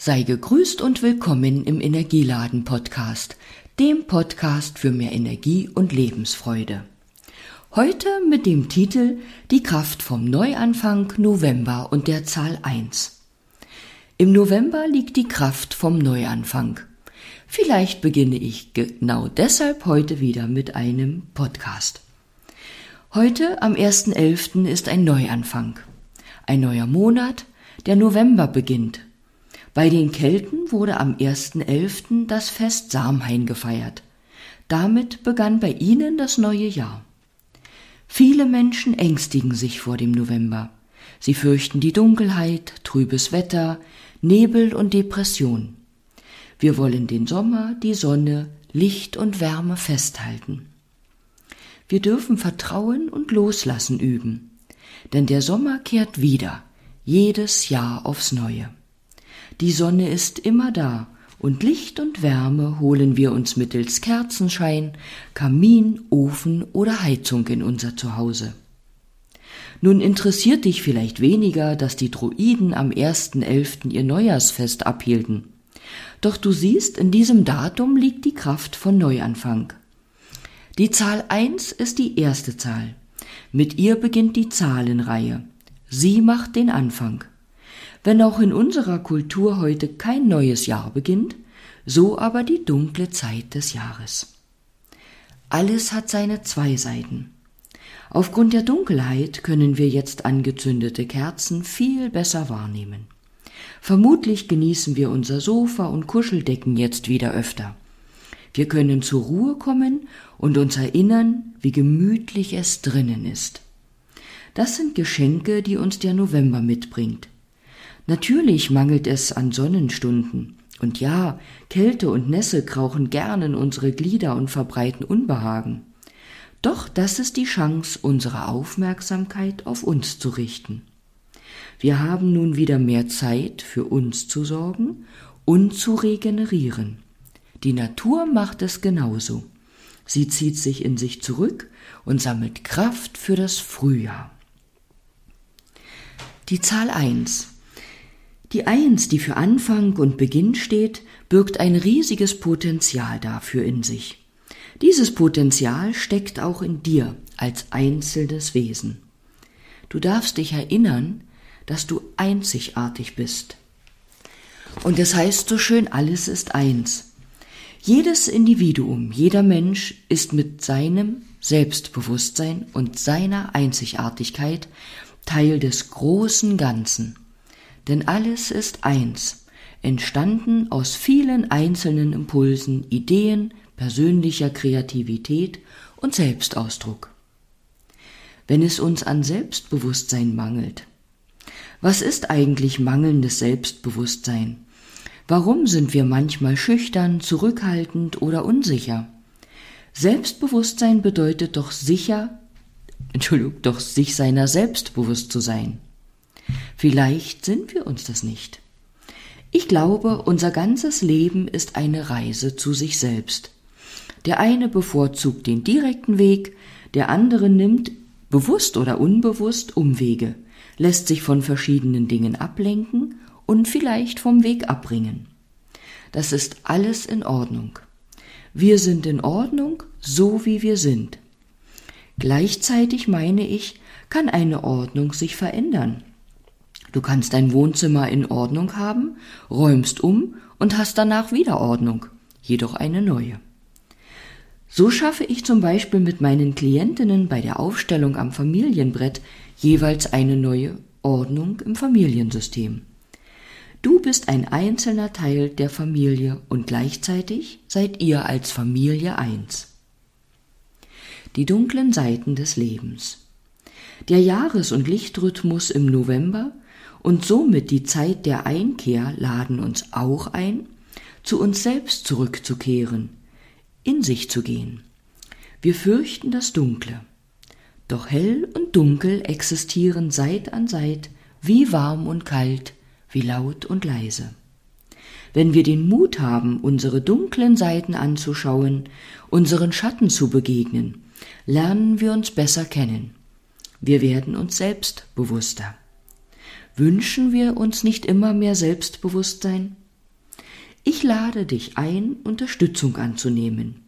Sei gegrüßt und willkommen im Energieladen Podcast, dem Podcast für mehr Energie und Lebensfreude. Heute mit dem Titel Die Kraft vom Neuanfang November und der Zahl 1. Im November liegt die Kraft vom Neuanfang. Vielleicht beginne ich genau deshalb heute wieder mit einem Podcast. Heute am 1.11. ist ein Neuanfang. Ein neuer Monat, der November beginnt bei den Kelten wurde am 1.11. das Fest Samhain gefeiert. Damit begann bei ihnen das neue Jahr. Viele Menschen ängstigen sich vor dem November. Sie fürchten die Dunkelheit, trübes Wetter, Nebel und Depression. Wir wollen den Sommer, die Sonne, Licht und Wärme festhalten. Wir dürfen Vertrauen und Loslassen üben, denn der Sommer kehrt wieder, jedes Jahr aufs neue. Die Sonne ist immer da, und Licht und Wärme holen wir uns mittels Kerzenschein, Kamin, Ofen oder Heizung in unser Zuhause. Nun interessiert dich vielleicht weniger, dass die Druiden am 1.11. ihr Neujahrsfest abhielten. Doch du siehst, in diesem Datum liegt die Kraft von Neuanfang. Die Zahl 1 ist die erste Zahl. Mit ihr beginnt die Zahlenreihe. Sie macht den Anfang. Wenn auch in unserer Kultur heute kein neues Jahr beginnt, so aber die dunkle Zeit des Jahres. Alles hat seine zwei Seiten. Aufgrund der Dunkelheit können wir jetzt angezündete Kerzen viel besser wahrnehmen. Vermutlich genießen wir unser Sofa und Kuscheldecken jetzt wieder öfter. Wir können zur Ruhe kommen und uns erinnern, wie gemütlich es drinnen ist. Das sind Geschenke, die uns der November mitbringt. Natürlich mangelt es an Sonnenstunden. Und ja, Kälte und Nässe krauchen gern in unsere Glieder und verbreiten Unbehagen. Doch das ist die Chance, unsere Aufmerksamkeit auf uns zu richten. Wir haben nun wieder mehr Zeit, für uns zu sorgen und zu regenerieren. Die Natur macht es genauso. Sie zieht sich in sich zurück und sammelt Kraft für das Frühjahr. Die Zahl 1 die Eins, die für Anfang und Beginn steht, birgt ein riesiges Potenzial dafür in sich. Dieses Potenzial steckt auch in dir als einzelnes Wesen. Du darfst dich erinnern, dass du einzigartig bist. Und es heißt so schön, alles ist eins. Jedes Individuum, jeder Mensch ist mit seinem Selbstbewusstsein und seiner Einzigartigkeit Teil des großen Ganzen denn alles ist eins, entstanden aus vielen einzelnen Impulsen, Ideen, persönlicher Kreativität und Selbstausdruck. Wenn es uns an Selbstbewusstsein mangelt, was ist eigentlich mangelndes Selbstbewusstsein? Warum sind wir manchmal schüchtern, zurückhaltend oder unsicher? Selbstbewusstsein bedeutet doch sicher, Entschuldigung, doch sich seiner selbst bewusst zu sein. Vielleicht sind wir uns das nicht. Ich glaube, unser ganzes Leben ist eine Reise zu sich selbst. Der eine bevorzugt den direkten Weg, der andere nimmt, bewusst oder unbewusst, Umwege, lässt sich von verschiedenen Dingen ablenken und vielleicht vom Weg abbringen. Das ist alles in Ordnung. Wir sind in Ordnung, so wie wir sind. Gleichzeitig meine ich, kann eine Ordnung sich verändern. Du kannst dein Wohnzimmer in Ordnung haben, räumst um und hast danach wieder Ordnung, jedoch eine neue. So schaffe ich zum Beispiel mit meinen Klientinnen bei der Aufstellung am Familienbrett jeweils eine neue Ordnung im Familiensystem. Du bist ein einzelner Teil der Familie und gleichzeitig seid ihr als Familie eins. Die dunklen Seiten des Lebens. Der Jahres- und Lichtrhythmus im November und somit die Zeit der Einkehr laden uns auch ein, zu uns selbst zurückzukehren, in sich zu gehen. Wir fürchten das Dunkle. Doch hell und dunkel existieren Seit an Seit, wie warm und kalt, wie laut und leise. Wenn wir den Mut haben, unsere dunklen Seiten anzuschauen, unseren Schatten zu begegnen, lernen wir uns besser kennen. Wir werden uns selbst bewusster. Wünschen wir uns nicht immer mehr Selbstbewusstsein? Ich lade dich ein, Unterstützung anzunehmen.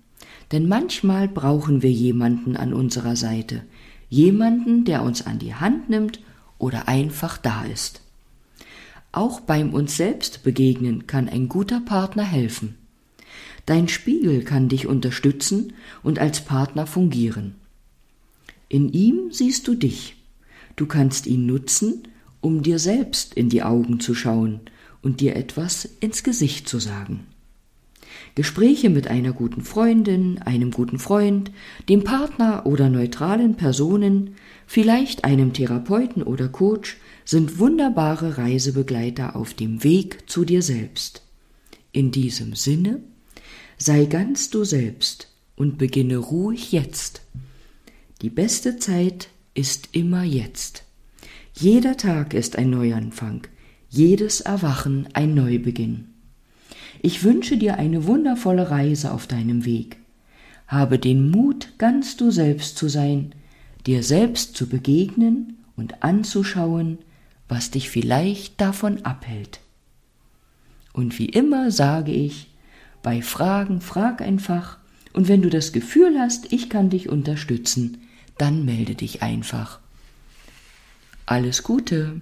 Denn manchmal brauchen wir jemanden an unserer Seite, jemanden, der uns an die Hand nimmt oder einfach da ist. Auch beim uns selbst begegnen kann ein guter Partner helfen. Dein Spiegel kann dich unterstützen und als Partner fungieren. In ihm siehst du dich. Du kannst ihn nutzen, um dir selbst in die Augen zu schauen und dir etwas ins Gesicht zu sagen. Gespräche mit einer guten Freundin, einem guten Freund, dem Partner oder neutralen Personen, vielleicht einem Therapeuten oder Coach, sind wunderbare Reisebegleiter auf dem Weg zu dir selbst. In diesem Sinne, sei ganz du selbst und beginne ruhig jetzt. Die beste Zeit ist immer jetzt. Jeder Tag ist ein Neuanfang, jedes Erwachen ein Neubeginn. Ich wünsche dir eine wundervolle Reise auf deinem Weg. Habe den Mut, ganz du selbst zu sein, dir selbst zu begegnen und anzuschauen, was dich vielleicht davon abhält. Und wie immer sage ich, bei Fragen frag einfach, und wenn du das Gefühl hast, ich kann dich unterstützen, dann melde dich einfach. Alles Gute!